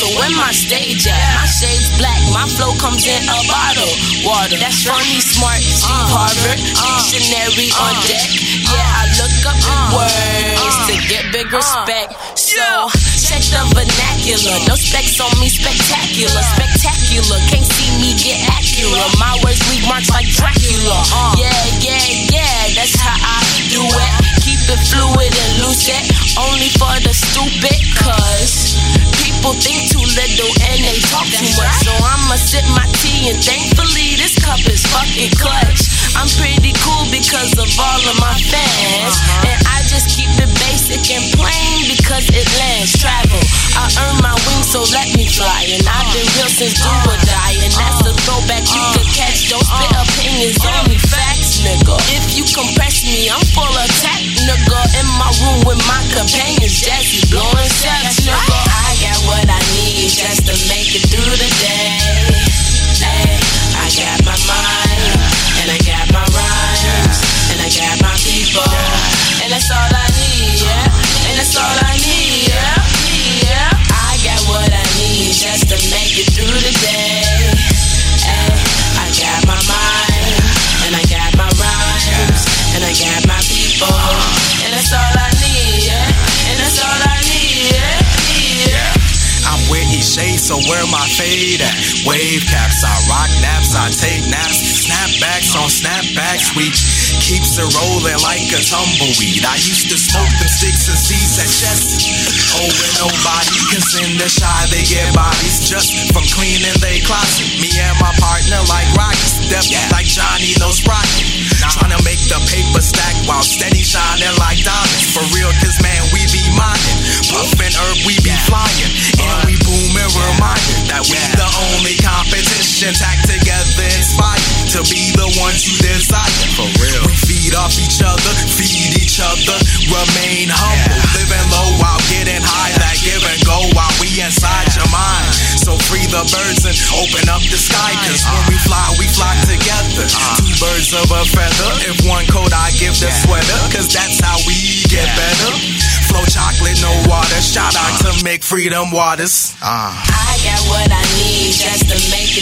So when my stage at, my shades black, my flow comes in a bottle. Water, that's funny, smart, Steve Harvard, uh, uh, dictionary on uh. deck. Yeah, I look up the words to get big respect. So check the vernacular, no specs on me, spectacular, spectacular. Can't see me get accurate. My words leave marks like Dracula. And thankfully this cup is fucking clutch. I'm pretty cool because of all of my fans. Uh-huh. And I just keep it basic and plain because it lands travel. I earn my wings, so let me fly. And I've been real since do or die. And that's uh-huh. the throwback you could uh-huh. catch. Don't spit opinions, only facts, nigga. If you compress me, I'm full of tech, nigga. In my room with my companions, wear my fade at. Wave caps, I rock naps, I take naps. Snapbacks on snapbacks, we keeps it rolling like a tumbleweed. I used to smoke them sticks and seeds at Chessie. Oh, and nobody can send a shy, they get bodies just from other, remain humble. Living low while getting high. That give and go while we inside your mind. So free the birds and open up the sky. Cause when we uh. fly, we fly together. Uh. Two birds of a feather. If one coat, I give the sweater. Cause that's how we get better. Flow chocolate, no water. Shout out uh. to Make Freedom Waters. I got what I need just to make it